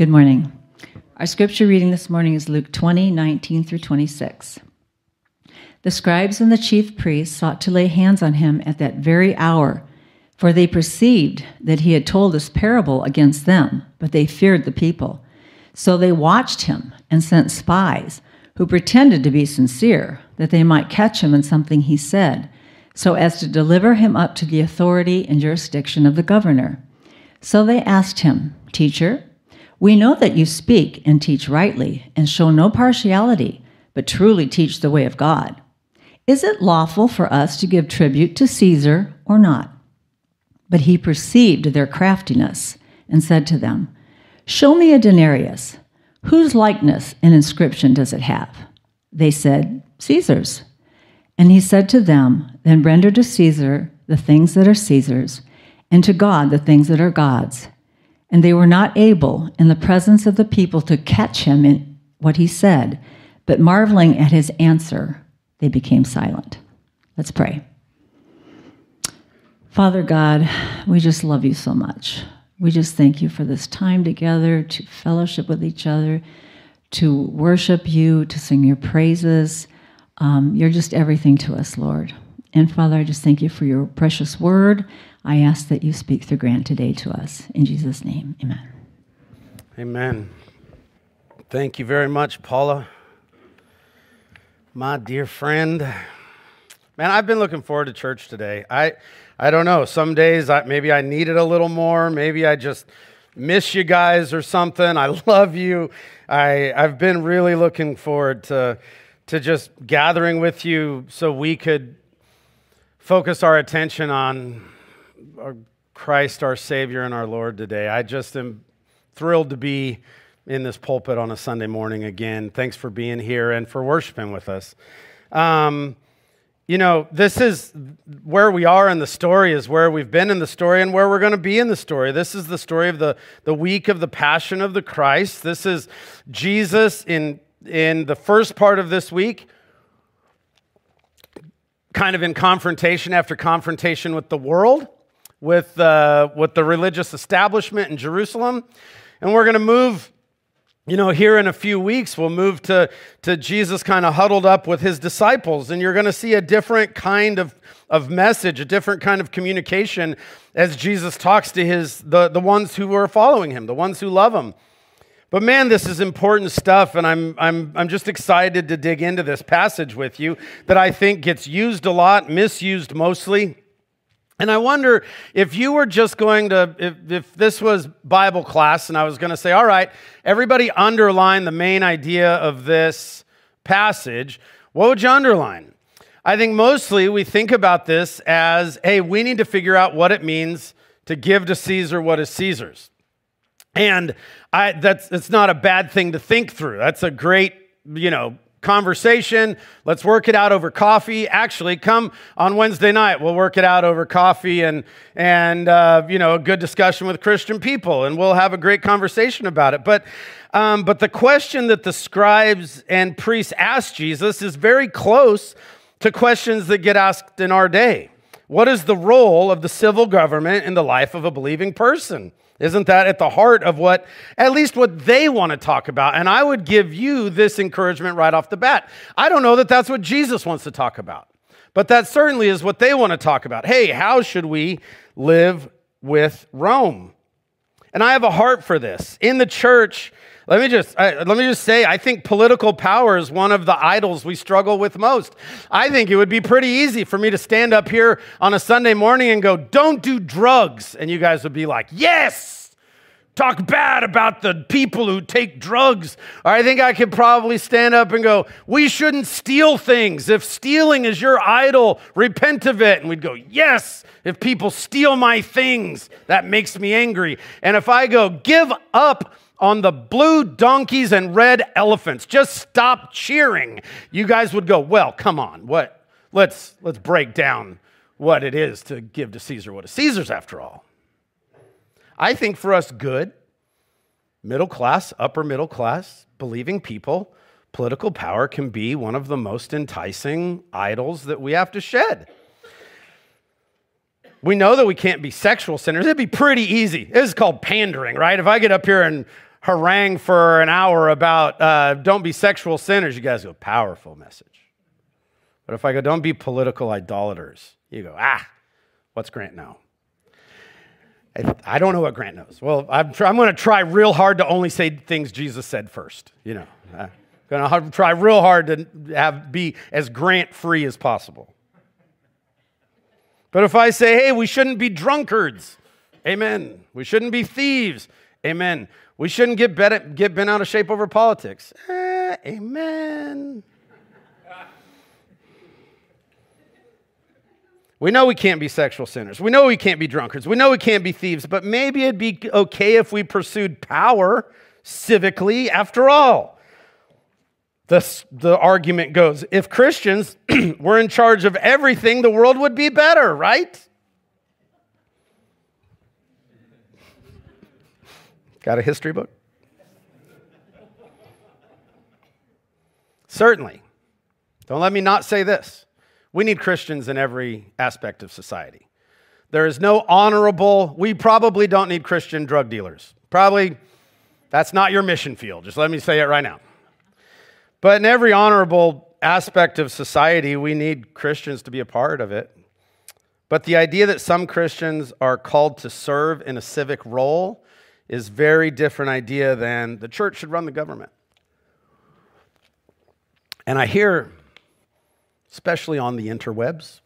Good morning. Our scripture reading this morning is Luke 20, 19 through 26. The scribes and the chief priests sought to lay hands on him at that very hour, for they perceived that he had told this parable against them, but they feared the people. So they watched him and sent spies who pretended to be sincere, that they might catch him in something he said, so as to deliver him up to the authority and jurisdiction of the governor. So they asked him, Teacher, we know that you speak and teach rightly, and show no partiality, but truly teach the way of God. Is it lawful for us to give tribute to Caesar or not? But he perceived their craftiness and said to them, Show me a denarius. Whose likeness and inscription does it have? They said, Caesar's. And he said to them, Then render to Caesar the things that are Caesar's, and to God the things that are God's. And they were not able, in the presence of the people, to catch him in what he said, but marveling at his answer, they became silent. Let's pray. Father God, we just love you so much. We just thank you for this time together to fellowship with each other, to worship you, to sing your praises. Um, you're just everything to us, Lord. And Father, I just thank you for your precious word. I ask that you speak through Grant today to us. In Jesus' name, amen. Amen. Thank you very much, Paula. My dear friend. Man, I've been looking forward to church today. I I don't know. Some days I, maybe I need it a little more. Maybe I just miss you guys or something. I love you. I I've been really looking forward to to just gathering with you so we could focus our attention on Christ, our Savior, and our Lord today. I just am thrilled to be in this pulpit on a Sunday morning again. Thanks for being here and for worshiping with us. Um, you know, this is where we are in the story, is where we've been in the story and where we're going to be in the story. This is the story of the, the week of the Passion of the Christ. This is Jesus in, in the first part of this week kind of in confrontation after confrontation with the world with, uh, with the religious establishment in Jerusalem. And we're going to move, you know, here in a few weeks, we'll move to, to Jesus kind of huddled up with his disciples. And you're going to see a different kind of, of message, a different kind of communication as Jesus talks to his, the, the ones who are following him, the ones who love him. But man, this is important stuff, and I'm, I'm, I'm just excited to dig into this passage with you that I think gets used a lot, misused mostly. And I wonder if you were just going to, if, if this was Bible class and I was going to say, all right, everybody underline the main idea of this passage, what would you underline? I think mostly we think about this as, hey, we need to figure out what it means to give to Caesar what is Caesar's. And I, that's, it's not a bad thing to think through. That's a great, you know, conversation. Let's work it out over coffee. Actually, come on Wednesday night. We'll work it out over coffee and and uh, you know a good discussion with Christian people, and we'll have a great conversation about it. But um, but the question that the scribes and priests asked Jesus is very close to questions that get asked in our day. What is the role of the civil government in the life of a believing person? Isn't that at the heart of what, at least what they want to talk about? And I would give you this encouragement right off the bat. I don't know that that's what Jesus wants to talk about, but that certainly is what they want to talk about. Hey, how should we live with Rome? And I have a heart for this. In the church, let me just let me just say I think political power is one of the idols we struggle with most. I think it would be pretty easy for me to stand up here on a Sunday morning and go, "Don't do drugs." And you guys would be like, "Yes!" talk bad about the people who take drugs. Or I think I could probably stand up and go, We shouldn't steal things. If stealing is your idol, repent of it. And we'd go, Yes, if people steal my things, that makes me angry. And if I go, Give up on the blue donkeys and red elephants. Just stop cheering. You guys would go, "Well, come on. What? Let's let's break down what it is to give to Caesar what is Caesar's after all." I think for us good, middle class, upper middle class, believing people, political power can be one of the most enticing idols that we have to shed. We know that we can't be sexual sinners. It'd be pretty easy. This is called pandering, right? If I get up here and harangue for an hour about uh, don't be sexual sinners, you guys go, powerful message. But if I go, don't be political idolaters, you go, ah, what's Grant know? I, don't know what Grant knows. Well, I'm, I'm going to try real hard to only say things Jesus said first. You know, I'm going to try real hard to have, be as Grant free as possible. But if I say, hey, we shouldn't be drunkards, amen. We shouldn't be thieves, amen. We shouldn't get bent, get bent out of shape over politics, eh, amen. We know we can't be sexual sinners. We know we can't be drunkards. We know we can't be thieves, but maybe it'd be okay if we pursued power civically after all. The, the argument goes if Christians were in charge of everything, the world would be better, right? Got a history book? Certainly. Don't let me not say this. We need Christians in every aspect of society. There is no honorable, we probably don't need Christian drug dealers. Probably that's not your mission field. Just let me say it right now. But in every honorable aspect of society, we need Christians to be a part of it. But the idea that some Christians are called to serve in a civic role is very different idea than the church should run the government. And I hear, especially on the interwebs,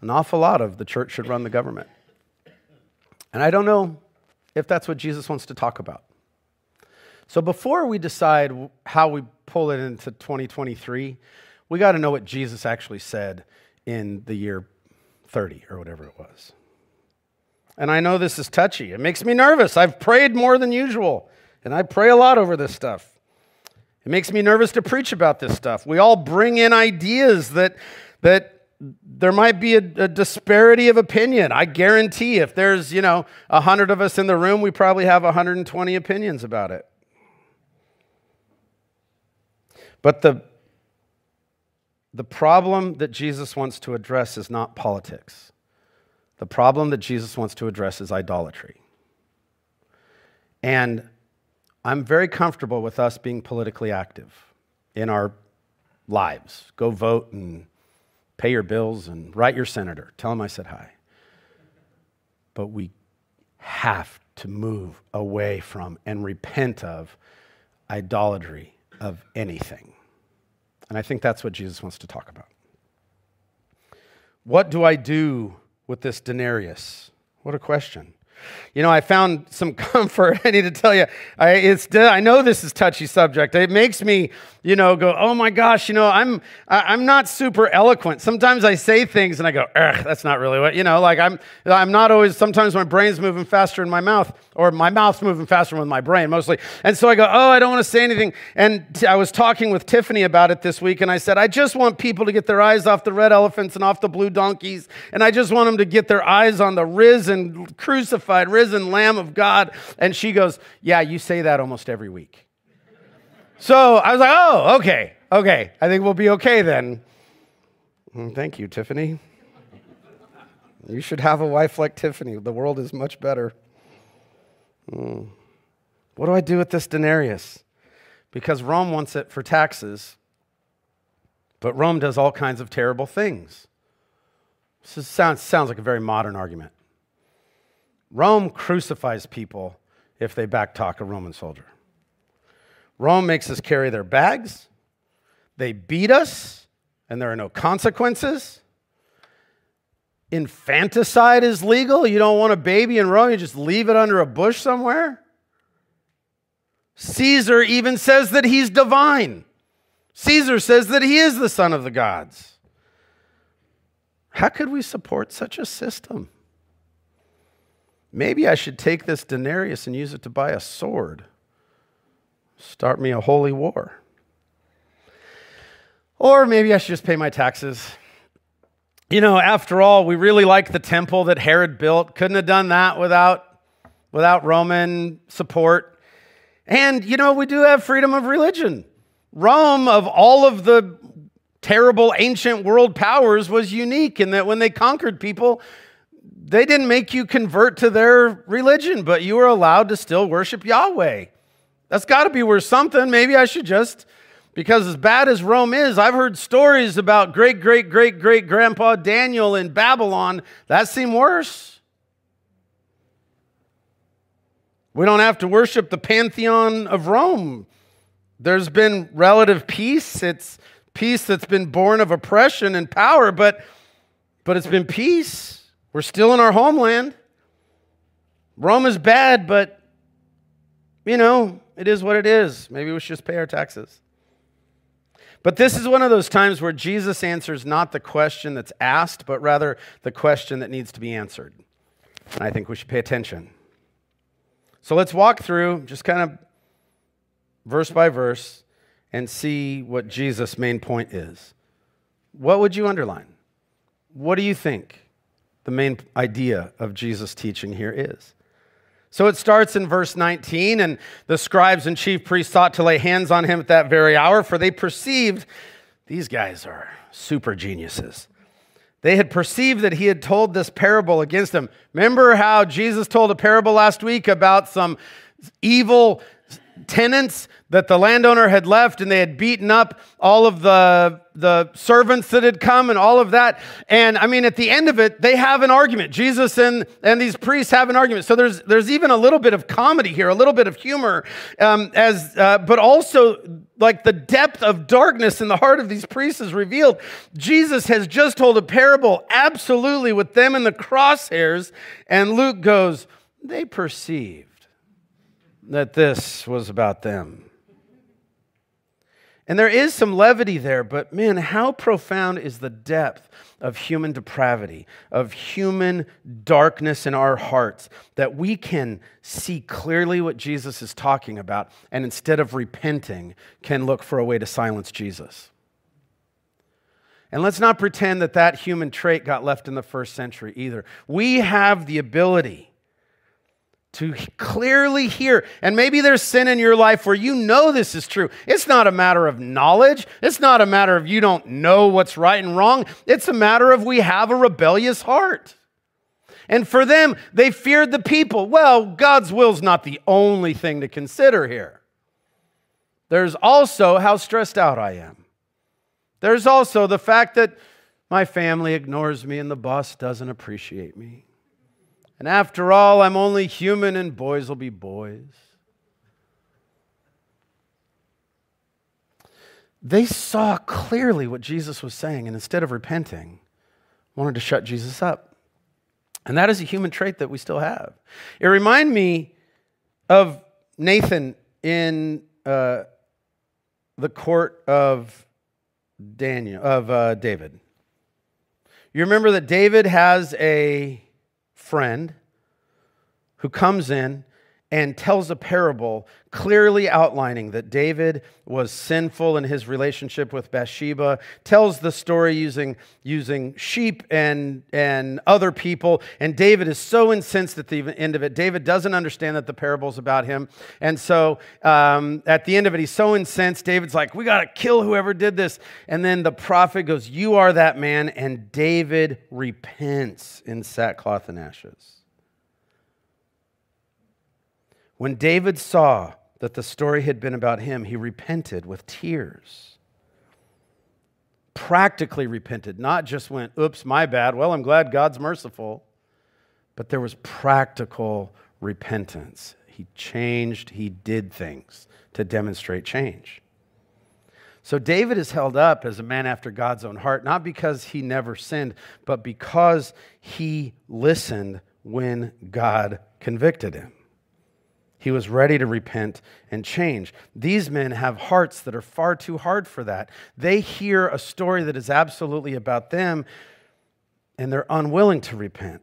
an awful lot of the church should run the government. And I don't know if that's what Jesus wants to talk about. So before we decide how we pull it into 2023, we got to know what Jesus actually said in the year 30 or whatever it was. And I know this is touchy. It makes me nervous. I've prayed more than usual, and I pray a lot over this stuff. It makes me nervous to preach about this stuff. We all bring in ideas that, that there might be a, a, disparity of opinion. I guarantee if there's, you know, 100 of us in the room, we probably have 120 opinions about it. But the, the problem that Jesus wants to address is not politics. The problem that Jesus wants to address is idolatry. And I'm very comfortable with us being politically active in our lives. Go vote and pay your bills and write your senator. Tell him I said hi. But we have to move away from and repent of idolatry of anything. And I think that's what Jesus wants to talk about. What do I do with this denarius? What a question. You know, I found some comfort. I need to tell you, I, it's, I know this is touchy subject. It makes me, you know, go, oh my gosh, you know, I'm, I'm not super eloquent. Sometimes I say things and I go, ugh, that's not really what, you know, like I'm, I'm not always, sometimes my brain's moving faster in my mouth or my mouth's moving faster with my brain mostly. And so I go, oh, I don't want to say anything. And t- I was talking with Tiffany about it this week and I said, I just want people to get their eyes off the red elephants and off the blue donkeys. And I just want them to get their eyes on the risen, crucified, crucified, risen Lamb of God. And she goes, Yeah, you say that almost every week. So I was like, Oh, okay, okay. I think we'll be okay then. Mm, thank you, Tiffany. You should have a wife like Tiffany. The world is much better. Mm. What do I do with this denarius? Because Rome wants it for taxes, but Rome does all kinds of terrible things. This sounds, sounds like a very modern argument. Rome crucifies people if they backtalk a Roman soldier. Rome makes us carry their bags. They beat us, and there are no consequences. Infanticide is legal. You don't want a baby in Rome, you just leave it under a bush somewhere. Caesar even says that he's divine. Caesar says that he is the son of the gods. How could we support such a system? Maybe I should take this denarius and use it to buy a sword. Start me a holy war. Or maybe I should just pay my taxes. You know, after all, we really like the temple that Herod built. Couldn't have done that without, without Roman support. And, you know, we do have freedom of religion. Rome, of all of the terrible ancient world powers, was unique in that when they conquered people, they didn't make you convert to their religion, but you were allowed to still worship Yahweh. That's got to be worth something. Maybe I should just, because as bad as Rome is, I've heard stories about great, great, great, great grandpa Daniel in Babylon. That seemed worse. We don't have to worship the pantheon of Rome. There's been relative peace. It's peace that's been born of oppression and power, but, but it's been peace. We're still in our homeland. Rome is bad, but, you know, it is what it is. Maybe we should just pay our taxes. But this is one of those times where Jesus answers not the question that's asked, but rather the question that needs to be answered. And I think we should pay attention. So let's walk through just kind of verse by verse and see what Jesus' main point is. What would you underline? What do you think the main idea of Jesus' teaching here is? So it starts in verse 19, and the scribes and chief priests sought to lay hands on him at that very hour, for they perceived these guys are super geniuses. They had perceived that he had told this parable against them. Remember how Jesus told a parable last week about some evil tenants that the landowner had left and they had beaten up all of the, the servants that had come and all of that. And I mean, at the end of it, they have an argument. Jesus and, and these priests have an argument. So there's, there's even a little bit of comedy here, a little bit of humor, um, as, uh, but also like the depth of darkness in the heart of these priests is revealed. Jesus has just told a parable absolutely with them in the crosshairs. And Luke goes, they perceived that this was about them. And there is some levity there, but man, how profound is the depth of human depravity, of human darkness in our hearts, that we can see clearly what Jesus is talking about, and instead of repenting, can look for a way to silence Jesus. And let's not pretend that that human trait got left in the first century either. We have the ability to clearly hear. And maybe there's sin in your life where you know this is true. It's not a matter of knowledge, it's not a matter of you don't know what's right and wrong. It's a matter of we have a rebellious heart. And for them, they feared the people. Well, God's will is not the only thing to consider here. There's also how stressed out I am. There's also the fact that my family ignores me and the boss doesn't appreciate me. And after all, I'm only human and boys will be boys. They saw clearly what Jesus was saying, and instead of repenting, wanted to shut Jesus up. And that is a human trait that we still have. It reminded me of Nathan in uh, the court of Daniel of uh, David. You remember that David has a friend who comes in and tells a parable clearly outlining that David was sinful in his relationship with Bathsheba, tells the story using, using sheep and, and other people. And David is so incensed at the end of it. David doesn't understand that the parable is about him. And so um, at the end of it, he's so incensed. David's like, We got to kill whoever did this. And then the prophet goes, You are that man. And David repents in sackcloth and ashes. When David saw that the story had been about him, he repented with tears. Practically repented, not just went, oops, my bad. Well, I'm glad God's merciful. But there was practical repentance. He changed, he did things to demonstrate change. So David is held up as a man after God's own heart, not because he never sinned, but because he listened when God convicted him. He was ready to repent and change. These men have hearts that are far too hard for that. They hear a story that is absolutely about them and they're unwilling to repent.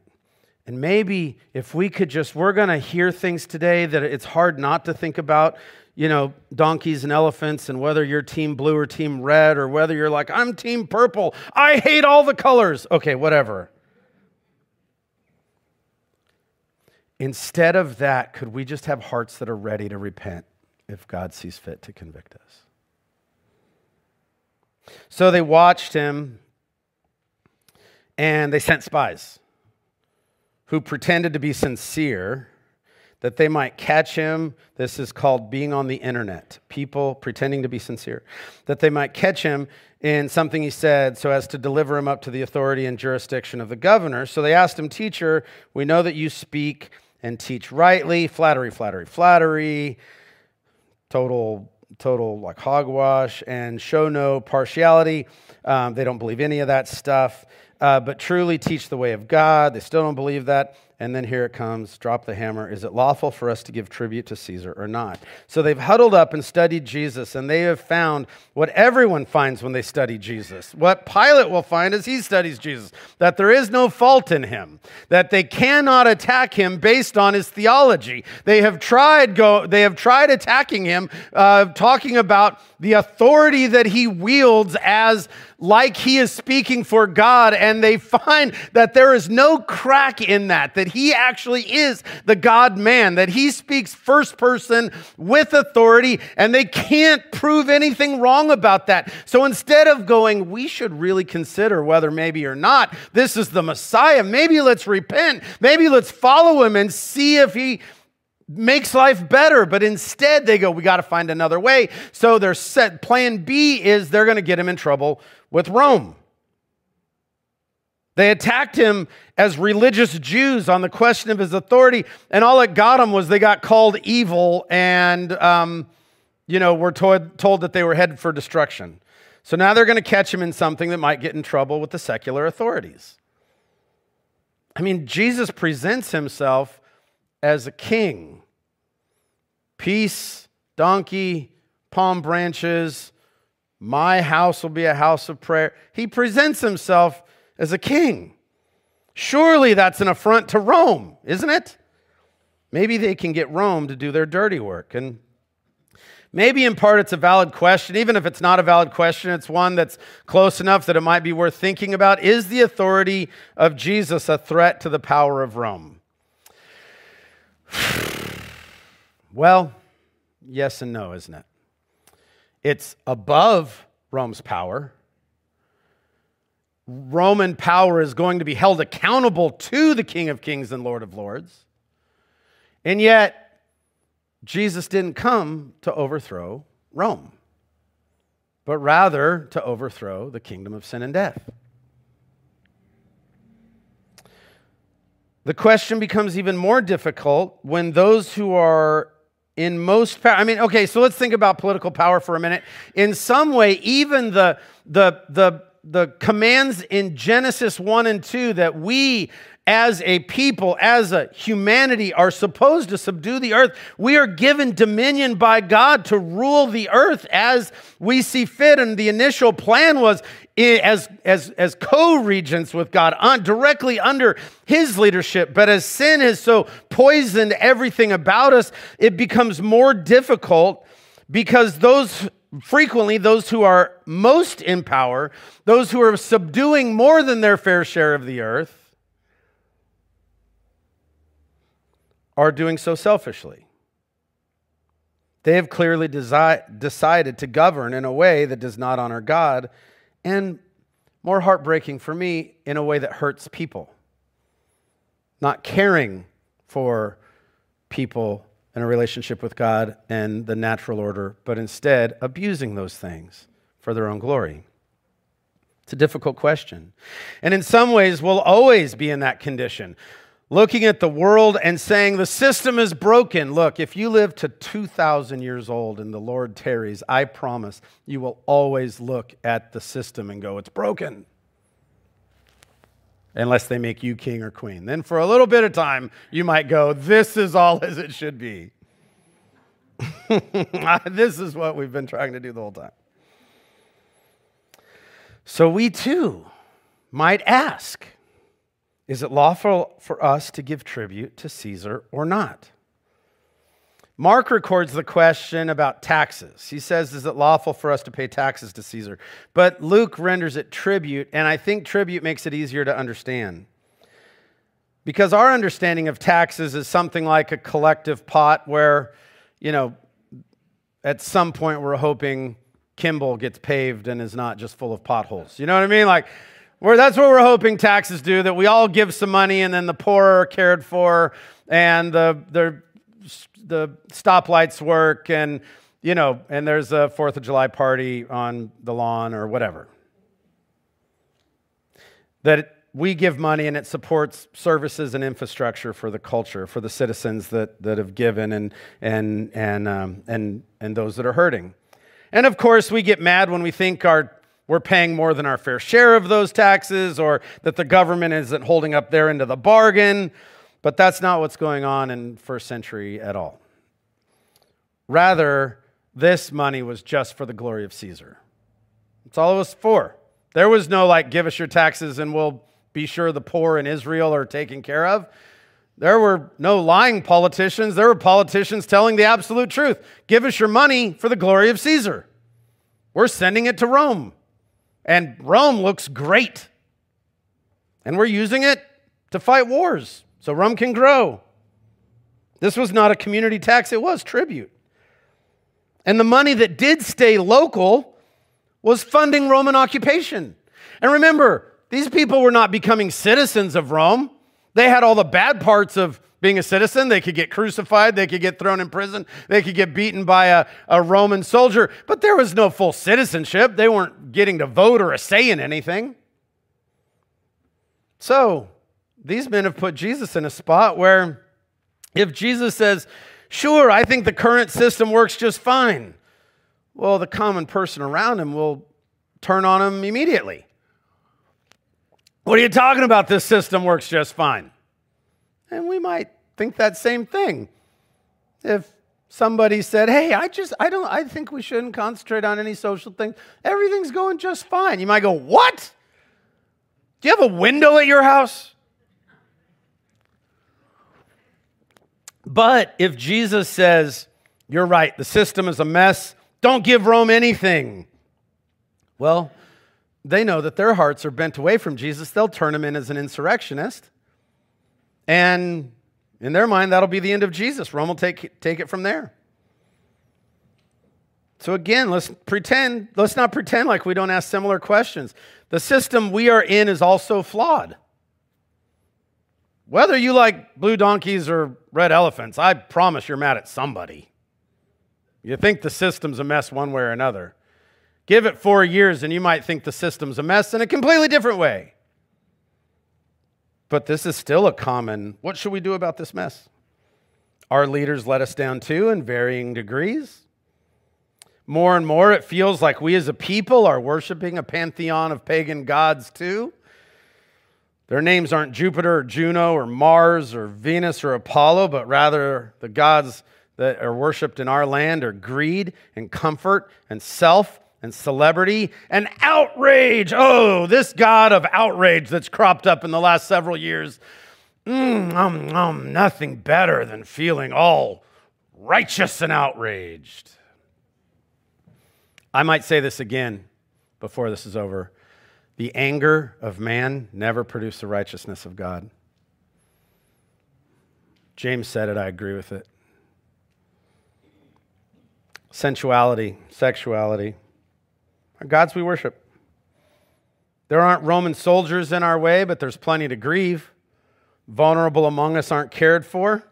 And maybe if we could just, we're going to hear things today that it's hard not to think about, you know, donkeys and elephants and whether you're team blue or team red or whether you're like, I'm team purple. I hate all the colors. Okay, whatever. Instead of that, could we just have hearts that are ready to repent if God sees fit to convict us? So they watched him and they sent spies. who pretended to be sincere that they might catch him. This is called being on the internet, people pretending to be sincere, that they might catch him in something he said so as to deliver him up to the authority and jurisdiction of the governor. So they asked him, Teacher, we know that you speak and teach rightly. Flattery, flattery, flattery. Total, total like hogwash and show no partiality. Um, they don't believe any of that stuff. Uh, but truly teach the way of God. They still don't believe that. And then here it comes drop the hammer. Is it lawful for us to give tribute to Caesar or not? So they've huddled up and studied Jesus, and they have found what everyone finds when they study Jesus. What Pilate will find as he studies Jesus that there is no fault in him, that they cannot attack him based on his theology. They have tried, go, they have tried attacking him, uh, talking about the authority that he wields as like he is speaking for God, and they find that there is no crack in that, that he actually is the God man, that he speaks first person with authority, and they can't prove anything wrong about that. So instead of going, we should really consider whether maybe or not this is the Messiah, maybe let's repent, maybe let's follow him and see if he makes life better, but instead they go, we got to find another way. So their set plan B is they're going to get him in trouble with Rome. They attacked him as religious Jews on the question of his authority, and all it got them was they got called evil and, um, you know, were told, told that they were headed for destruction. So now they're going to catch him in something that might get in trouble with the secular authorities. I mean, Jesus presents himself as a king. Peace, donkey, palm branches, my house will be a house of prayer. He presents himself as a king. Surely that's an affront to Rome, isn't it? Maybe they can get Rome to do their dirty work. And maybe in part it's a valid question. Even if it's not a valid question, it's one that's close enough that it might be worth thinking about. Is the authority of Jesus a threat to the power of Rome? well, yes and no, isn't it? It's above Rome's power. Roman power is going to be held accountable to the King of Kings and Lord of Lords. And yet, Jesus didn't come to overthrow Rome, but rather to overthrow the kingdom of sin and death. The question becomes even more difficult when those who are in most power, I mean, okay, so let's think about political power for a minute. In some way, even the, the, the, the commands in Genesis 1 and 2 that we as a people, as a humanity, are supposed to subdue the earth. We are given dominion by God to rule the earth as we see fit. And the initial plan was as, as, as co regents with God, on, directly under His leadership. But as sin has so poisoned everything about us, it becomes more difficult because those frequently those who are most in power, those who are subduing more than their fair share of the earth, are doing so selfishly. They have clearly desi- decided to govern in a way that does not honor God, and more heartbreaking for me, in a way that hurts people. Not caring for people in a relationship with God and the natural order, but instead abusing those things for their own glory. It's a difficult question. And in some ways, we'll always be in that condition looking at the world and saying the system is broken. Look, if you live to 2,000 years old and the Lord tarries, I promise you will always look at the system and go, it's broken. Unless they make you king or queen. Then for a little bit of time, you might go, this is all as it should be. this is what we've been trying to do the whole time. So we too might ask is it lawful for us to give tribute to Caesar or not? Mark records the question about taxes. He says, Is it lawful for us to pay taxes to Caesar? But Luke renders it tribute, and I think tribute makes it easier to understand. Because our understanding of taxes is something like a collective pot where, you know, at some point we're hoping Kimball gets paved and is not just full of potholes. You know what I mean? Like, That's what we're hoping taxes do, that we all give some money and then the poor are cared for and the, the, the stoplights work and, you know, and there's a Fourth of July party on the lawn or whatever. That we give money and it supports services and infrastructure for the culture, for the citizens that, that have given and, and, and, um, and, and those that are hurting. And of course, we get mad when we think our we're paying more than our fair share of those taxes or that the government isn't holding up their end of the bargain. But that's not what's going on in first century at all. Rather, this money was just for the glory of Caesar. That's all it was for. There was no like, give us your taxes and we'll be sure the poor in Israel are taken care of. There were no lying politicians. There were politicians telling the absolute truth. Give us your money for the glory of Caesar. We're sending it to Rome. And Rome looks great. And we're using it to fight wars so Rome can grow. This was not a community tax, it was tribute. And the money that did stay local was funding Roman occupation. And remember, these people were not becoming citizens of Rome. They had all the bad parts of being a citizen. They could get crucified, they could get thrown in prison, they could get beaten by a, a Roman soldier, but there was no full citizenship. They weren't getting to vote or a say in anything. So, these men have put Jesus in a spot where if Jesus says, Sure, I think the current system works just fine, well, the common person around him will turn on him immediately. What are you talking about? This system works just fine. And we might think that same thing. If somebody said, "Hey, I just I don't I think we shouldn't concentrate on any social things. Everything's going just fine." You might go, "What? Do you have a window at your house?" But if Jesus says, "You're right, the system is a mess. Don't give Rome anything." Well, they know that their hearts are bent away from Jesus. They'll turn him in as an insurrectionist. And in their mind, that'll be the end of Jesus. Rome will take, take it from there. So again, let's pretend, let's not pretend like we don't ask similar questions. The system we are in is also flawed. Whether you like blue donkeys or red elephants, I promise you're mad at somebody. You think the system's a mess one way or another. Give it four years and you might think the system's a mess in a completely different way. But this is still a common what should we do about this mess? Our leaders let us down too in varying degrees. More and more, it feels like we as a people are worshiping a pantheon of pagan gods too. Their names aren't Jupiter or Juno or Mars or Venus or Apollo, but rather the gods that are worshiped in our land are greed and comfort and self and celebrity and outrage. Oh, this God of outrage that's cropped up in the last several years. Mm, um, um, nothing better than feeling all righteous and outraged. I might say this again before this is over. The anger of man never produced the righteousness of God. James said it, I agree with it. Sensuality, sexuality, gods we worship. There aren't Roman soldiers in our way, but there's plenty to grieve. Vulnerable among us aren't cared for.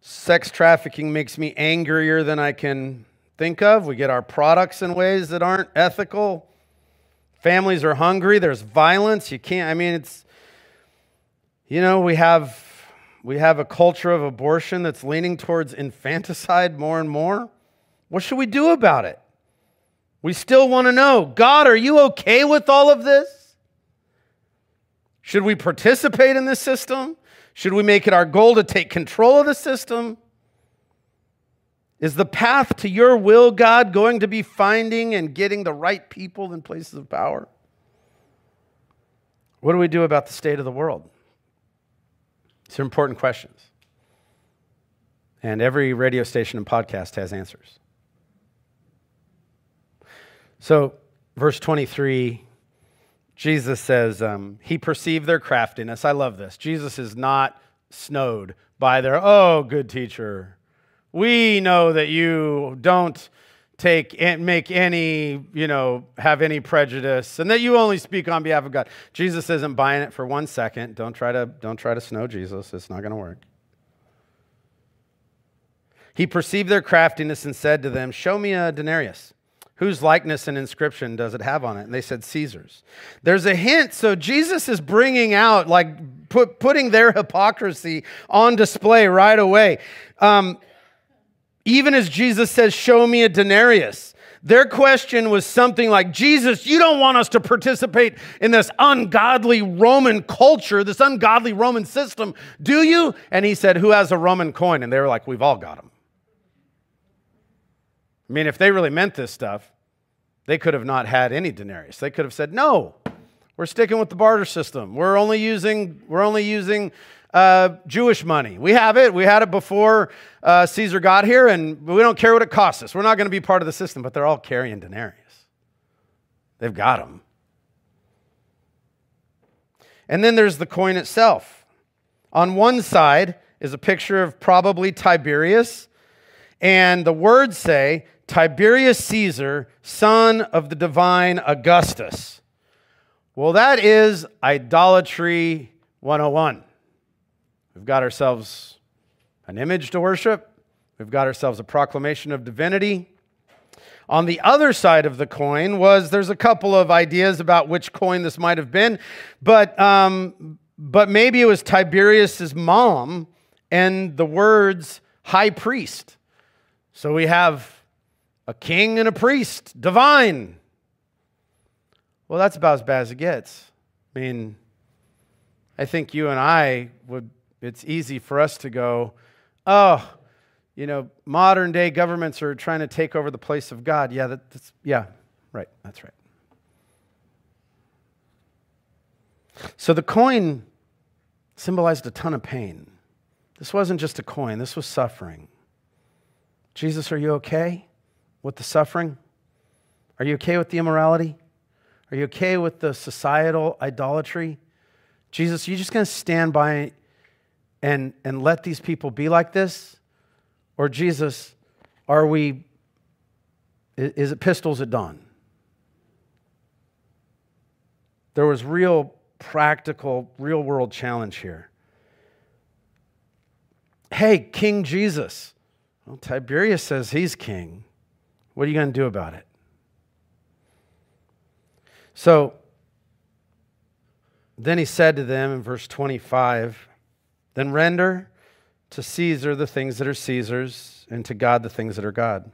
Sex trafficking makes me angrier than I can think of. We get our products in ways that aren't ethical. Families are hungry. There's violence. You can't, I mean, it's, you know, we have, we have a culture of abortion that's leaning towards infanticide more and more. What should we do about it? We still want to know God, are you okay with all of this? Should we participate in this system? Should we make it our goal to take control of the system? Is the path to your will, God, going to be finding and getting the right people in places of power? What do we do about the state of the world? These are important questions. And every radio station and podcast has answers. So, verse 23, Jesus says, um, He perceived their craftiness. I love this. Jesus is not snowed by their, oh, good teacher. We know that you don't take and make any, you know, have any prejudice and that you only speak on behalf of God. Jesus isn't buying it for one second. Don't try to don't try to snow Jesus. It's not going to work. He perceived their craftiness and said to them, "Show me a denarius." Whose likeness and inscription does it have on it? And they said, Caesar's. There's a hint. So Jesus is bringing out, like, put, putting their hypocrisy on display right away. Um, even as Jesus says, Show me a denarius. Their question was something like, Jesus, you don't want us to participate in this ungodly Roman culture, this ungodly Roman system, do you? And he said, Who has a Roman coin? And they were like, We've all got them. I mean, if they really meant this stuff, they could have not had any denarius. They could have said, "No, we're sticking with the barter system. We're only using we're only using uh, Jewish money. We have it. We had it before uh, Caesar got here, and we don't care what it costs us. We're not going to be part of the system." But they're all carrying denarius. They've got them. And then there's the coin itself. On one side is a picture of probably Tiberius, and the words say Tiberius Caesar, son of the divine Augustus. Well, that is idolatry 101. We've got ourselves an image to worship, we've got ourselves a proclamation of divinity. On the other side of the coin was there's a couple of ideas about which coin this might have been, but um, but maybe it was Tiberius's mom and the words high priest. So we have a king and a priest, divine. Well, that's about as bad as it gets. I mean, I think you and I would, it's easy for us to go, oh, you know, modern day governments are trying to take over the place of God. Yeah, that, that's, yeah, right, that's right. So the coin symbolized a ton of pain. This wasn't just a coin, this was suffering. Jesus, are you okay? With the suffering? Are you okay with the immorality? Are you okay with the societal idolatry? Jesus, are you just going to stand by and, and let these people be like this? Or, Jesus, are we, is it pistols at dawn? There was real practical, real world challenge here. Hey, King Jesus. Well, Tiberius says he's king. What are you going to do about it? So then he said to them in verse 25, Then render to Caesar the things that are Caesar's, and to God the things that are God.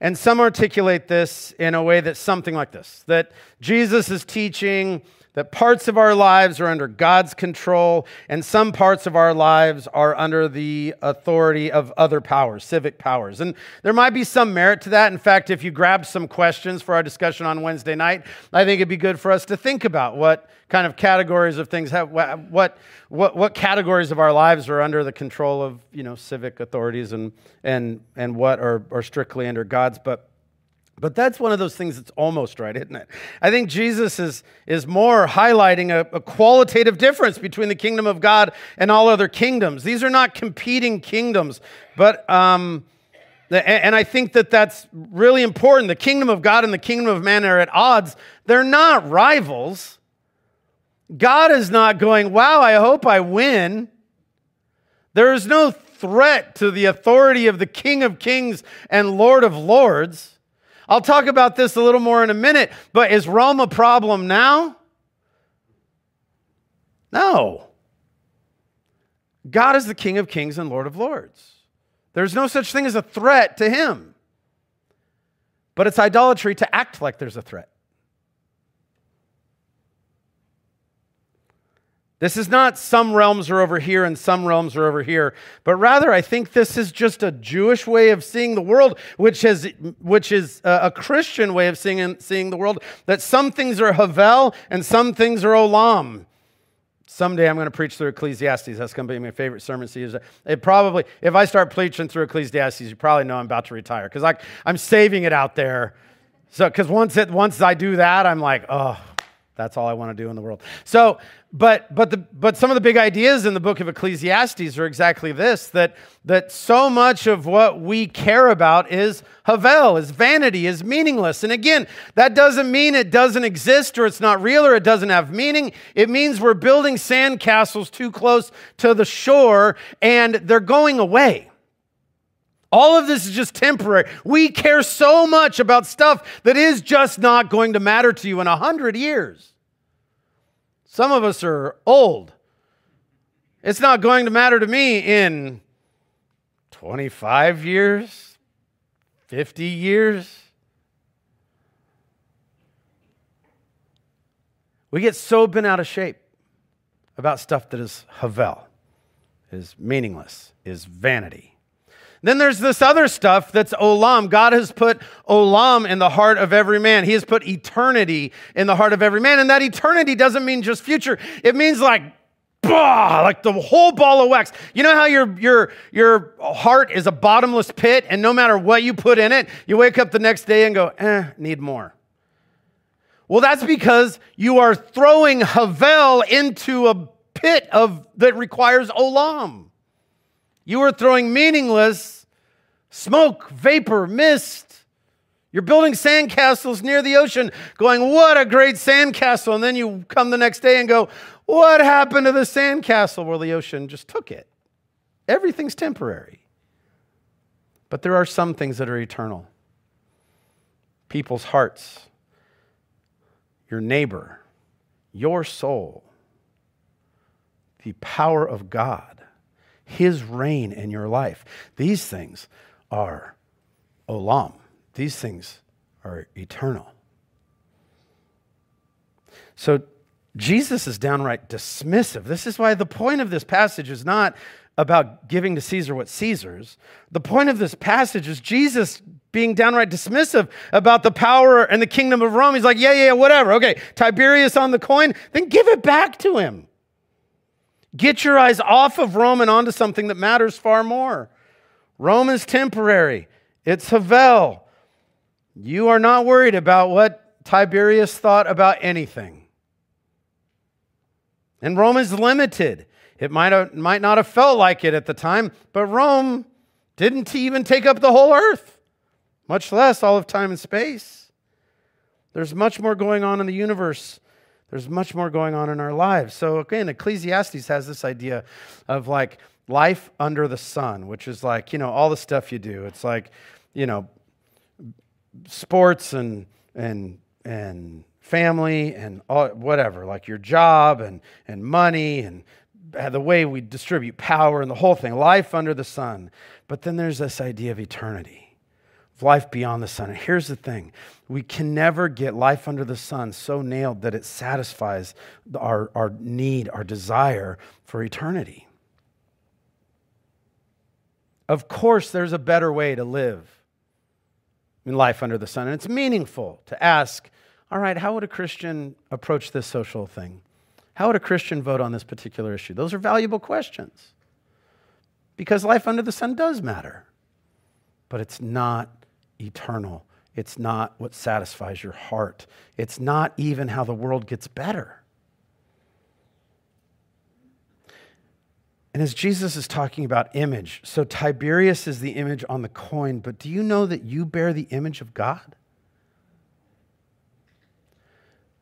And some articulate this in a way that's something like this that Jesus is teaching that parts of our lives are under God's control, and some parts of our lives are under the authority of other powers, civic powers. And there might be some merit to that. In fact, if you grab some questions for our discussion on Wednesday night, I think it'd be good for us to think about what kind of categories of things have what what what categories of our lives are under the control of you know civic authorities and and and what are, are strictly under God's. But but that's one of those things that's almost right, isn't it? I think Jesus is, is more highlighting a, a, qualitative difference between the kingdom of God and all other kingdoms. These are not competing kingdoms, but, um, and I think that that's really important. The kingdom of God and the kingdom of man are at odds, they're not rivals. God is not going, wow, I hope I win. There is no threat to the authority of the King of Kings and Lord of Lords. I'll talk about this a little more in a minute, but is Rome a problem now? No. God is the King of kings and Lord of lords. There's no such thing as a threat to him. But it's idolatry to act like there's a threat. This is not some realms are over here and some realms are over here, but rather I think this is just a Jewish way of seeing the world, which, has, which is a Christian way of seeing, seeing the world, that some things are Havel and some things are Olam. Someday I'm going to preach through Ecclesiastes. That's going to be my favorite sermon series. It probably, if I start preaching through Ecclesiastes, you probably know I'm about to retire because I'm saving it out there. So, because once it once I do that, I'm like, oh, that's all I want to do in the world. So, but but the but some of the big ideas in the book of Ecclesiastes are exactly this that that so much of what we care about is havel, is vanity, is meaningless. And again, that doesn't mean it doesn't exist or it's not real or it doesn't have meaning. It means we're building sandcastles too close to the shore and they're going away. All of this is just temporary. We care so much about stuff that is just not going to matter to you in a hundred years. Some of us are old. It's not going to matter to me in 25 years, 50 years. We get so bent out of shape about stuff that is havel, is meaningless, is vanity. Then there's this other stuff that's olam. God has put olam in the heart of every man. He has put eternity in the heart of every man. And that eternity doesn't mean just future, it means like, bah, like the whole ball of wax. You know how your, your, your heart is a bottomless pit, and no matter what you put in it, you wake up the next day and go, eh, need more. Well, that's because you are throwing Havel into a pit of that requires olam. You are throwing meaningless smoke, vapor, mist. You're building sandcastles near the ocean, going, What a great sandcastle. And then you come the next day and go, What happened to the sandcastle? Well, the ocean just took it. Everything's temporary. But there are some things that are eternal people's hearts, your neighbor, your soul, the power of God, His reign in your life. These things are olam. These things are eternal. So Jesus is downright dismissive. This is why the point of this passage is not about giving to Caesar what Caesar's. The point of this passage is Jesus being downright dismissive about the power and the kingdom of Rome. He's like, yeah, yeah, whatever. Okay, Tiberius on the coin, then give it back to him. Get your eyes off of Rome and onto something that matters far more. Rome is temporary, it's Havel. You are not worried about what Tiberius thought about anything. And Rome is limited. It might, have, might not have felt like it at the time, but Rome didn't even take up the whole earth, much less all of time and space. There's much more going on in the universe. There's much more going on in our lives. So, again, Ecclesiastes has this idea of like, life under the sun, which is like, you know, all the stuff you do. It's like, you know, sports and and and family and all, whatever, like your job and and money and the way we distribute power and the whole thing, life under the sun. But then there's this idea of eternity, of life beyond the sun. And here's the thing we can never get life under the sun so nailed that it satisfies our, our need, our desire for eternity. Of course, there's a better way to live in life under the sun. And it's meaningful to ask, all right, how would a Christian approach this social thing? How would a Christian vote on this particular issue? Those are valuable questions because life under the sun does matter, but it's not eternal. It's not what satisfies your heart. It's not even how the world gets better. And as Jesus is talking about image, so Tiberius is the image on the coin, but do you know that you bear the image of God?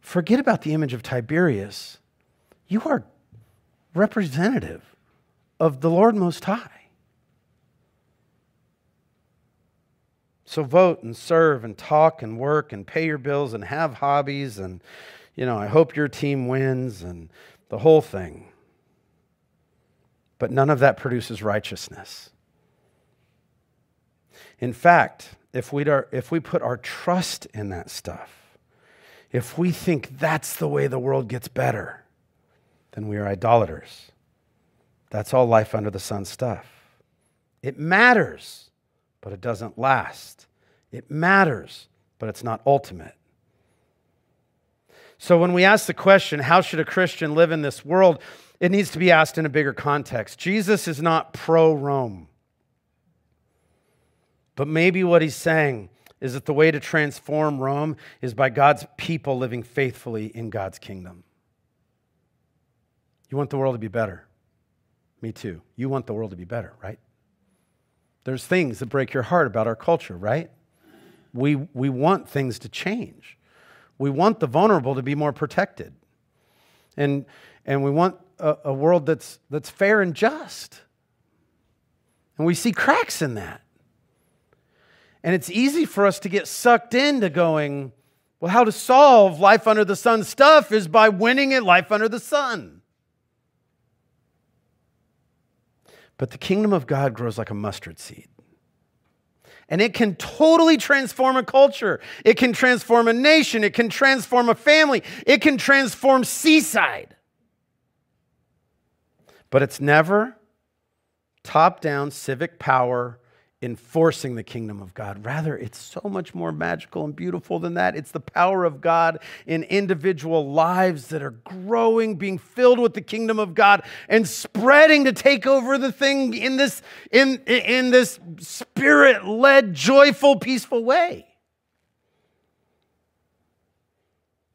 Forget about the image of Tiberius. You are representative of the Lord Most High. So vote and serve and talk and work and pay your bills and have hobbies and, you know, I hope your team wins and the whole thing but none of that produces righteousness. In fact, if, we if we put our trust in that stuff, if we think that's the way the world gets better, then we are idolaters. That's all life under the sun stuff. It matters, but it doesn't last. It matters, but it's not ultimate. So when we ask the question, how should a Christian live in this world? it needs to be asked in a bigger context. Jesus is not pro Rome. But maybe what he's saying is that the way to transform Rome is by God's people living faithfully in God's kingdom. You want the world to be better. Me too. You want the world to be better, right? There's things that break your heart about our culture, right? We, we want things to change. We want the vulnerable to be more protected. And, and we want a, a world that's, that's fair and just. And we see cracks in that. And it's easy for us to get sucked into going, well, how to solve life under the sun stuff is by winning at life under the sun. But the kingdom of God grows like a mustard seed. And it can totally transform a culture. It can transform a nation. It can transform a family. It can transform Seaside. But it's never top down civic power enforcing the kingdom of God. Rather, it's so much more magical and beautiful than that. It's the power of God in individual lives that are growing, being filled with the kingdom of God and spreading to take over the thing in this in in this spirit-led, joyful, peaceful way.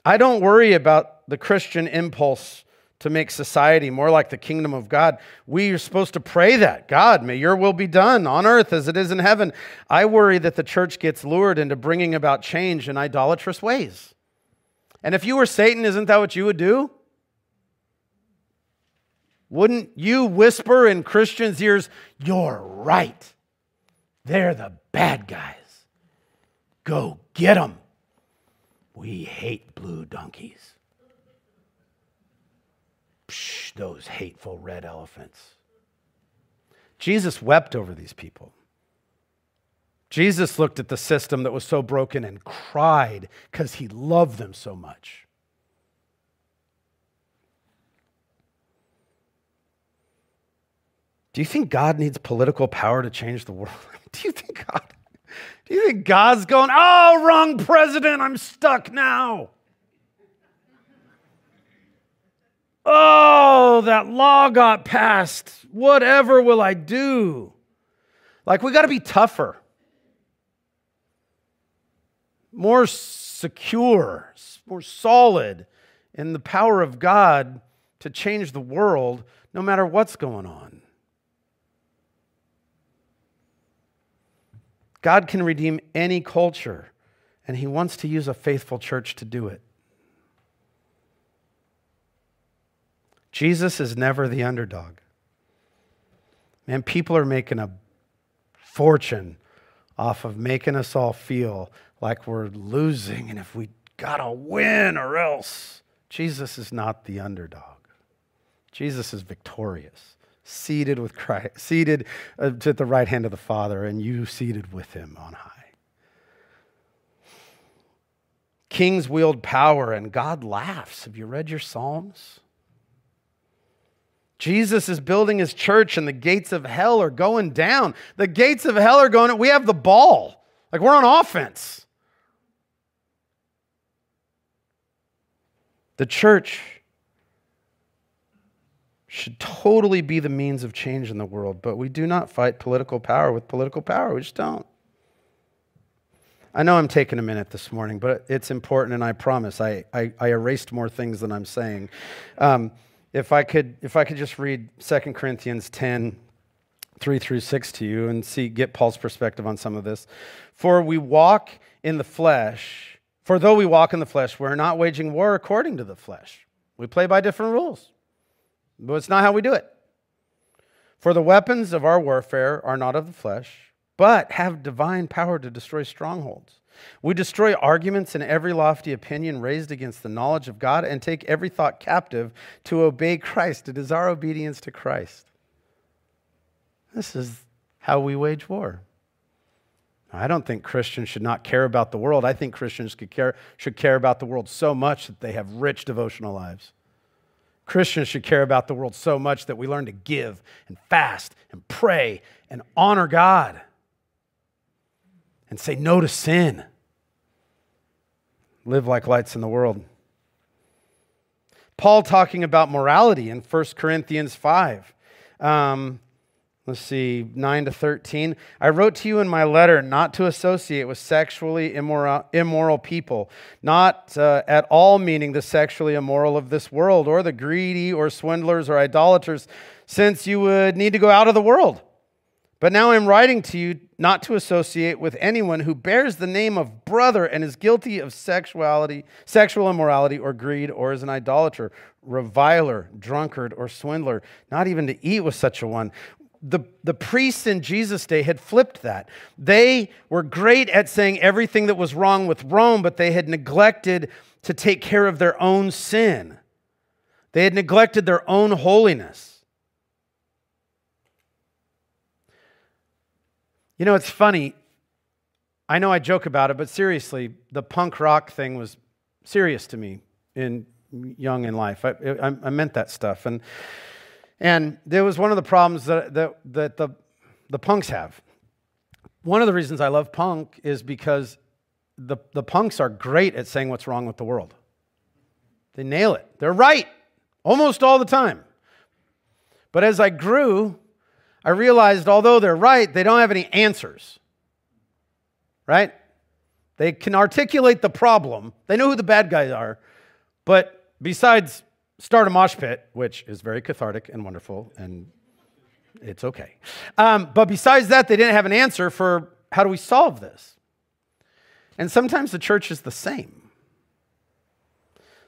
I don't worry about the Christian impulse to make society more like the kingdom of God. We are supposed to pray that God, may your will be done on earth as it is in heaven. I worry that the church gets lured into bringing about change in idolatrous ways. And if you were Satan, isn't that what you would do? Wouldn't you whisper in Christians' ears, You're right. They're the bad guys. Go get them. We hate blue donkeys. Psh, those hateful red elephants. Jesus wept over these people. Jesus looked at the system that was so broken and cried because he loved them so much. Do you think God needs political power to change the world? Do you think God Do you think God's going, "Oh, wrong president, I'm stuck now." Oh, that law got passed. Whatever will I do? Like, we got to be tougher, more secure, more solid in the power of God to change the world no matter what's going on. God can redeem any culture, and He wants to use a faithful church to do it. Jesus is never the underdog. Man, people are making a fortune off of making us all feel like we're losing and if we gotta win or else. Jesus is not the underdog. Jesus is victorious, seated with Christ, seated uh, at the right hand of the Father, and you seated with him on high. Kings wield power and God laughs. Have you read your Psalms? Jesus is building his church and the gates of hell are going down. The gates of hell are going, we have the ball. Like we're on offense. The church should totally be the means of change in the world, but we do not fight political power with political power. We just don't. I know I'm taking a minute this morning, but it's important, and I promise I, I, I erased more things than I'm saying. Um, if I could, if I could just read 2 Corinthians 10, 3 through 6 to you and see, get Paul's perspective on some of this. For we walk in the flesh, for though we walk in the flesh, we're not waging war according to the flesh. We play by different rules, but it's not how we do it. For the weapons of our warfare are not of the flesh, but have divine power to destroy strongholds. We destroy arguments and every lofty opinion raised against the knowledge of God and take every thought captive to obey Christ. It is our obedience to Christ. This is how we wage war. I don't think Christians should not care about the world. I think Christians care, should care about the world so much that they have rich devotional lives. Christians should care about the world so much that we learn to give and fast and pray and honor God and say no to sin. Live like lights in the world. Paul talking about morality in 1 Corinthians 5. Um, Let's see, 9 to 13. I wrote to you in my letter not to associate with sexually immoral, immoral people, not uh, at all meaning the sexually immoral of this world, or the greedy, or swindlers, or idolaters, since you would need to go out of the world. But now I'm writing to you not to associate with anyone who bears the name of brother and is guilty of sexuality, sexual immorality, or greed, or is an idolater, reviler, drunkard, or swindler, not even to eat with such a one the, the priests in Jesus' day had flipped that. They were great at saying everything that was wrong with Rome, but they had neglected to take care of their own sin. They had neglected their own holiness. You know, it's funny. I know I joke about it, but seriously, the punk rock thing was serious to me in young in life. I, I, I meant that stuff. And and there was one of the problems that, that, that the, the punks have. One of the reasons I love punk is because the, the punks are great at saying what's wrong with the world. They nail it. They're right almost all the time. But as I grew, I realized although they're right, they don't have any answers. Right? They can articulate the problem, they know who the bad guys are, but besides start a mosh pit, which is very cathartic and wonderful, and it's okay. Um, but besides that, they didn't have an answer for how do we solve this? And sometimes the church is the same.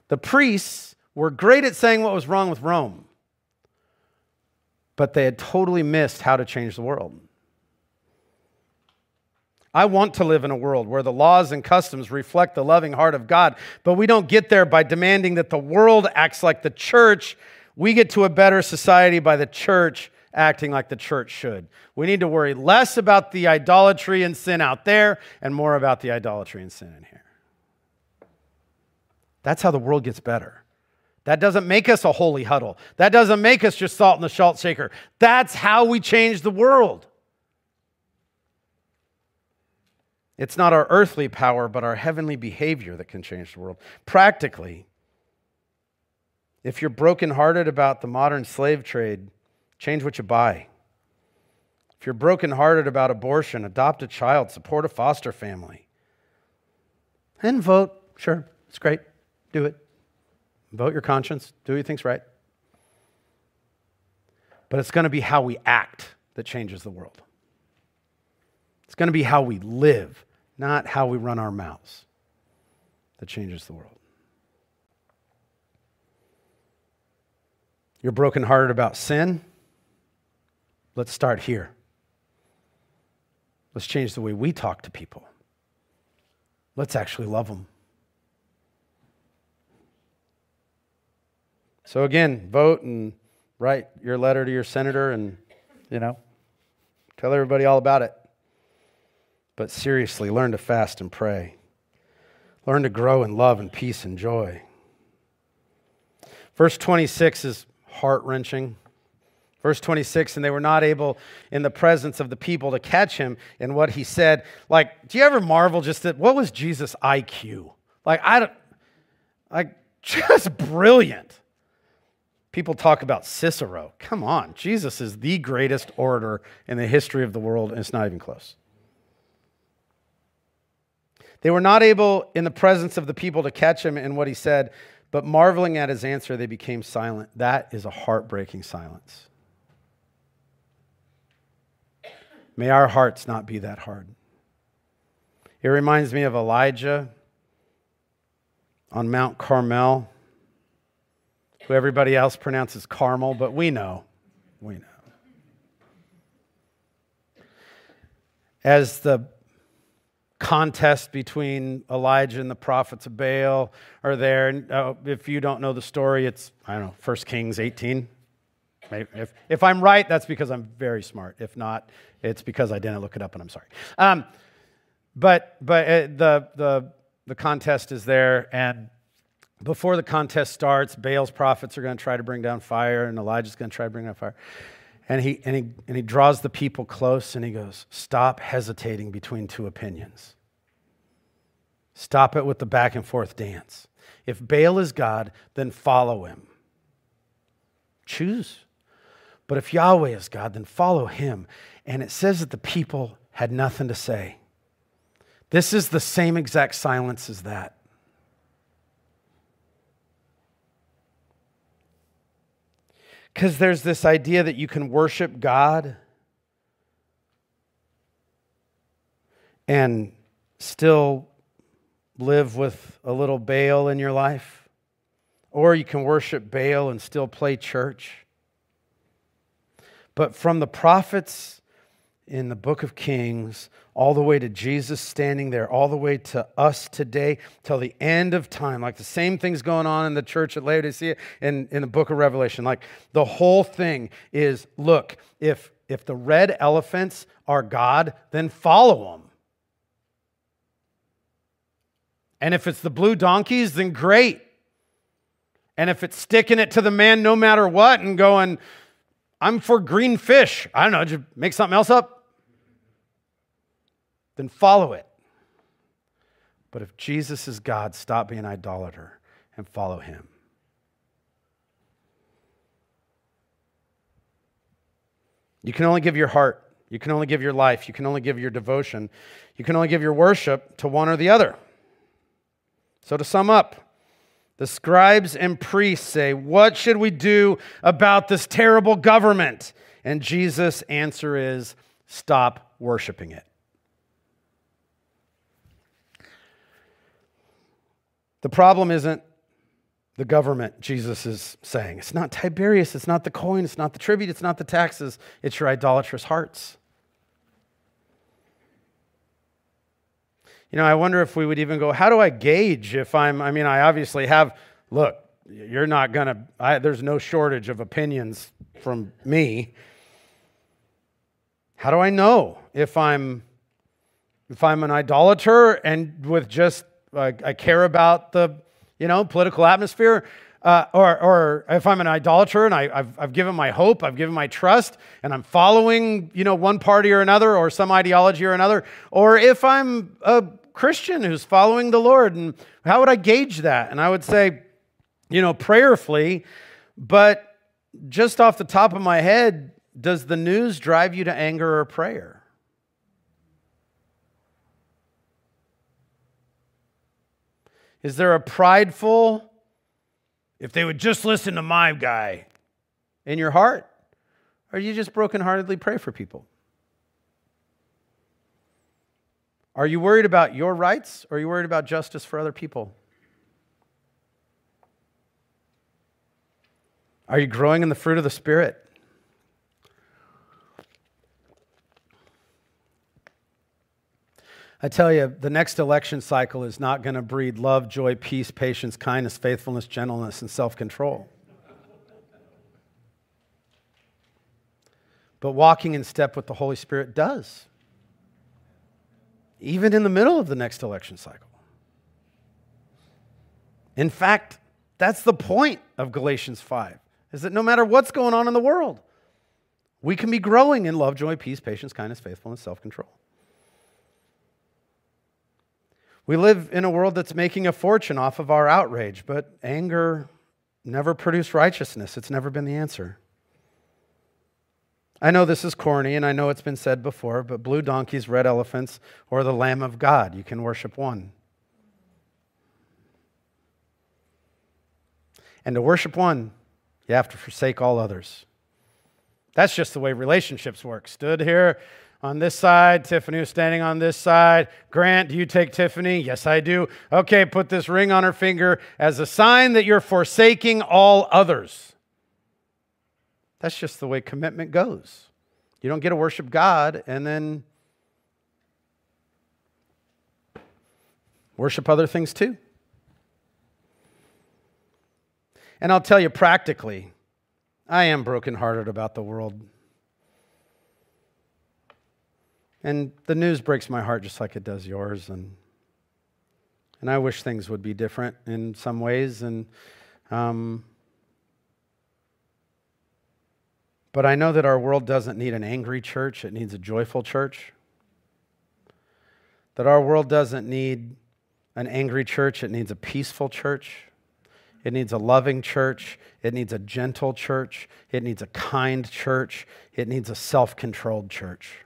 The priests were great at saying what was wrong with Rome, but they had totally missed how to change the world. I want to live in a world where the laws and customs reflect the loving heart of God, but we don't get there by demanding that the world acts like the church. We get to a better society by the church acting like the church should. We need to worry less about the idolatry and sin out there and more about the idolatry and sin in here. That's how the world gets better. That doesn't make us a holy huddle. That doesn't make us just salt in the salt shaker. That's how we change the world. It's not our earthly power, but our heavenly behavior that can change the world. Practically, if you're brokenhearted about the modern slave trade, change what you buy. If you're brokenhearted about abortion, adopt a child, support a foster family. And vote. Sure, it's great. Do it. Vote your conscience. Do what you think's right. But it's going to be how we act that changes the world. It's going to be how we live not how we run our mouths, that changes the world. You're brokenhearted about sin? Let's start here. Let's change the way we talk to people. Let's actually love them. So, again, vote and write your letter to your senator and, you know, tell everybody all about it. But seriously, learn to fast and pray. Learn to grow in love and peace and joy. Verse 26 is heart wrenching. Verse 26, and they were not able in the presence of the people to catch him in what he said. Like, do you ever marvel just that what was Jesus' IQ? Like, I don't, like, just brilliant. People talk about Cicero. Come on, Jesus is the greatest orator in the history of the world, and it's not even close. They were not able in the presence of the people to catch him in what he said, but marveling at his answer, they became silent. That is a heartbreaking silence. May our hearts not be that hard. It reminds me of Elijah on Mount Carmel, who everybody else pronounces Carmel, but we know. We know. As the contest between Elijah and the prophets of Baal are there. And uh, if you don't know the story, it's, I don't know, 1 Kings 18. If, if I'm right, that's because I'm very smart. If not, it's because I didn't look it up and I'm sorry. Um, but but uh, the, the, the contest is there, and before the contest starts, Baal's prophets are going to try to bring down fire, and Elijah's going to try to bring down fire. And he, and, he, and he draws the people close and he goes, Stop hesitating between two opinions. Stop it with the back and forth dance. If Baal is God, then follow him. Choose. But if Yahweh is God, then follow him. And it says that the people had nothing to say. This is the same exact silence as that. Because there's this idea that you can worship God and still live with a little Baal in your life, or you can worship Baal and still play church. But from the prophets in the book of Kings, all the way to Jesus standing there, all the way to us today, till the end of time. Like the same thing's going on in the church at Laodicea in, in the book of Revelation. Like the whole thing is look, if, if the red elephants are God, then follow them. And if it's the blue donkeys, then great. And if it's sticking it to the man no matter what and going, I'm for green fish, I don't know, just make something else up then follow it. But if Jesus is God, stop being an idolater and follow him. You can only give your heart, you can only give your life, you can only give your devotion, you can only give your worship to one or the other. So, to sum up, the scribes and priests say, What should we do about this terrible government? And Jesus' answer is, Stop worshiping it. The problem isn't the government, Jesus is saying. It's not Tiberius, it's not the coin, it's not the tribute, it's not the taxes, it's your idolatrous hearts. You know, I wonder if we would even go, how do I gauge if I'm, I mean, I obviously have, look, you're not going to, there's no shortage of opinions from me. How do I know if I'm, if I'm an idolater and with just I, I care about the you know political atmosphere. Uh, or, or if I'm an idolater and I, have I've given my hope, I've given my trust, and I'm following, you know, one party or another, or some ideology or another, or if I'm a Christian who's following the Lord, and how would I gauge that? And I would say, you know, prayerfully, but just off the top of my head, does the news drive you to anger or prayer? Is there a prideful, if they would just listen to my guy in your heart? Or you just brokenheartedly pray for people? Are you worried about your rights or are you worried about justice for other people? Are you growing in the fruit of the Spirit? I tell you, the next election cycle is not going to breed love, joy, peace, patience, kindness, faithfulness, gentleness, and self control. But walking in step with the Holy Spirit does, even in the middle of the next election cycle. In fact, that's the point of Galatians 5, is that no matter what's going on in the world, we can be growing in love, joy, peace, patience, kindness, faithfulness, self control. We live in a world that's making a fortune off of our outrage, but anger never produced righteousness. It's never been the answer. I know this is corny and I know it's been said before, but blue donkeys, red elephants, or the Lamb of God, you can worship one. And to worship one, you have to forsake all others. That's just the way relationships work. Stood here on this side. Tiffany was standing on this side. Grant, do you take Tiffany? Yes, I do. Okay, put this ring on her finger as a sign that you're forsaking all others. That's just the way commitment goes. You don't get to worship God and then worship other things too. And I'll tell you practically, I am brokenhearted about the world. And the news breaks my heart just like it does yours. And, and I wish things would be different in some ways. And, um, but I know that our world doesn't need an angry church, it needs a joyful church. That our world doesn't need an angry church, it needs a peaceful church. It needs a loving church. It needs a gentle church. It needs a kind church. It needs a self controlled church.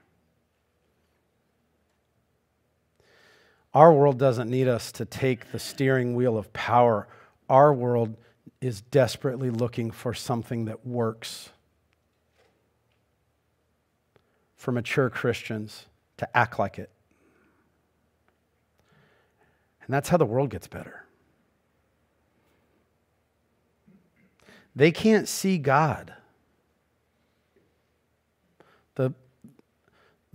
Our world doesn't need us to take the steering wheel of power. Our world is desperately looking for something that works. For mature Christians to act like it. And that's how the world gets better. They can't see God. The,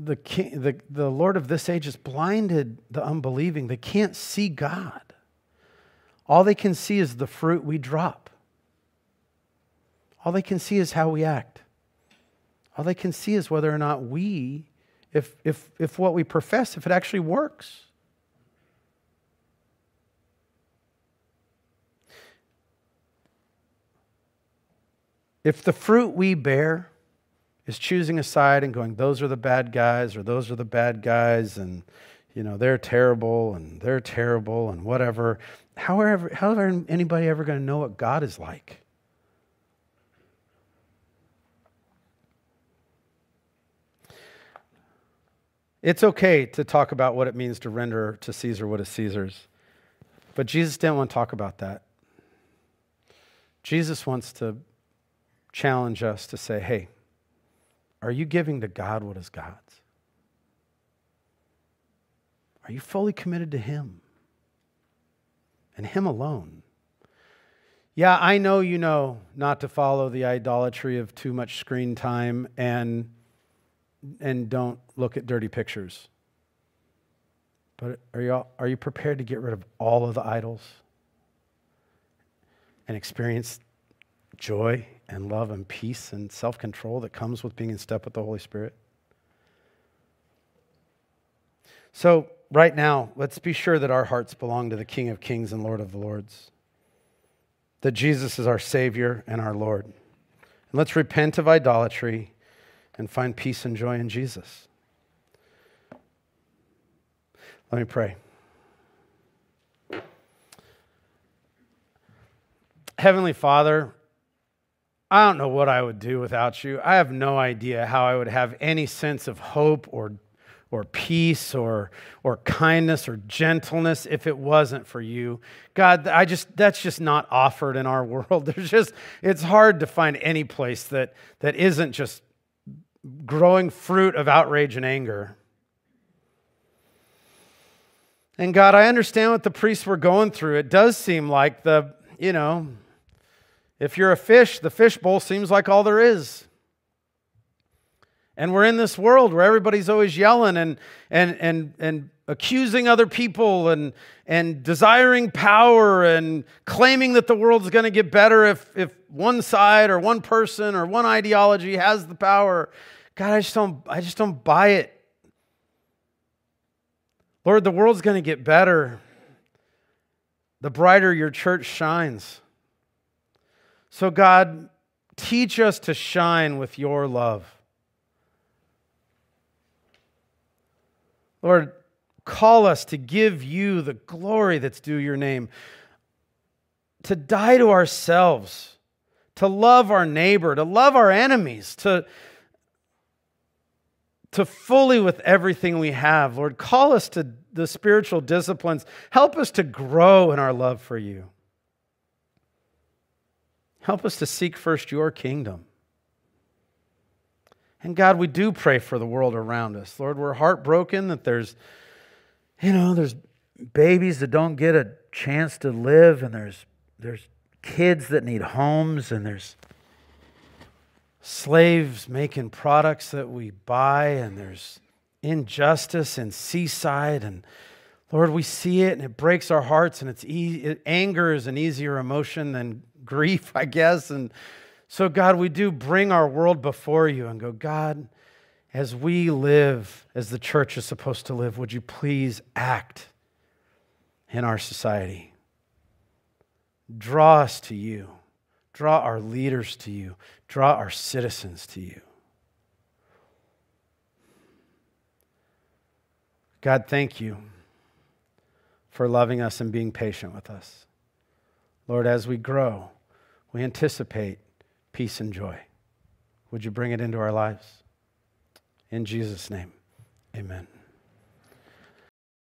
the, king, the, the Lord of this age has blinded the unbelieving. They can't see God. All they can see is the fruit we drop. All they can see is how we act. All they can see is whether or not we, if, if, if what we profess, if it actually works. If the fruit we bear is choosing a side and going, those are the bad guys, or those are the bad guys, and you know they're terrible and they're terrible and whatever, how are, how are anybody ever going to know what God is like? It's okay to talk about what it means to render to Caesar what is Caesar's, but Jesus didn't want to talk about that. Jesus wants to challenge us to say, hey, are you giving to God what is God's? Are you fully committed to Him and Him alone? Yeah, I know you know not to follow the idolatry of too much screen time and, and don't look at dirty pictures. But are you, are you prepared to get rid of all of the idols and experience joy and love and peace and self control that comes with being in step with the Holy Spirit? So, right now, let's be sure that our hearts belong to the King of Kings and Lord of the Lords, that Jesus is our Savior and our Lord. And let's repent of idolatry and find peace and joy in Jesus. Let me pray. Heavenly Father, I don't know what I would do without you. I have no idea how I would have any sense of hope or, or peace or, or kindness or gentleness if it wasn't for you. God, I just, that's just not offered in our world. There's just, it's hard to find any place that, that isn't just growing fruit of outrage and anger. And God, I understand what the priests were going through. It does seem like the, you know, if you're a fish, the fishbowl seems like all there is. And we're in this world where everybody's always yelling and, and, and, and accusing other people and, and desiring power and claiming that the world's going to get better if, if one side or one person or one ideology has the power. God, I just don't, I just don't buy it. Lord, the world's going to get better the brighter your church shines. So, God, teach us to shine with your love. Lord, call us to give you the glory that's due your name, to die to ourselves, to love our neighbor, to love our enemies, to, to fully with everything we have. Lord, call us to the spiritual disciplines. Help us to grow in our love for you. Help us to seek first your kingdom. And God, we do pray for the world around us. Lord, we're heartbroken that there's, you know, there's babies that don't get a chance to live, and there's, there's kids that need homes, and there's slaves making products that we buy, and there's injustice in seaside. And Lord, we see it, and it breaks our hearts, and it's e- anger is an easier emotion than grief, I guess. And so, God, we do bring our world before you and go, God, as we live as the church is supposed to live, would you please act in our society? Draw us to you. Draw our leaders to you. Draw our citizens to you. God, thank you for loving us and being patient with us. Lord, as we grow, we anticipate peace and joy. Would you bring it into our lives? In Jesus' name, amen.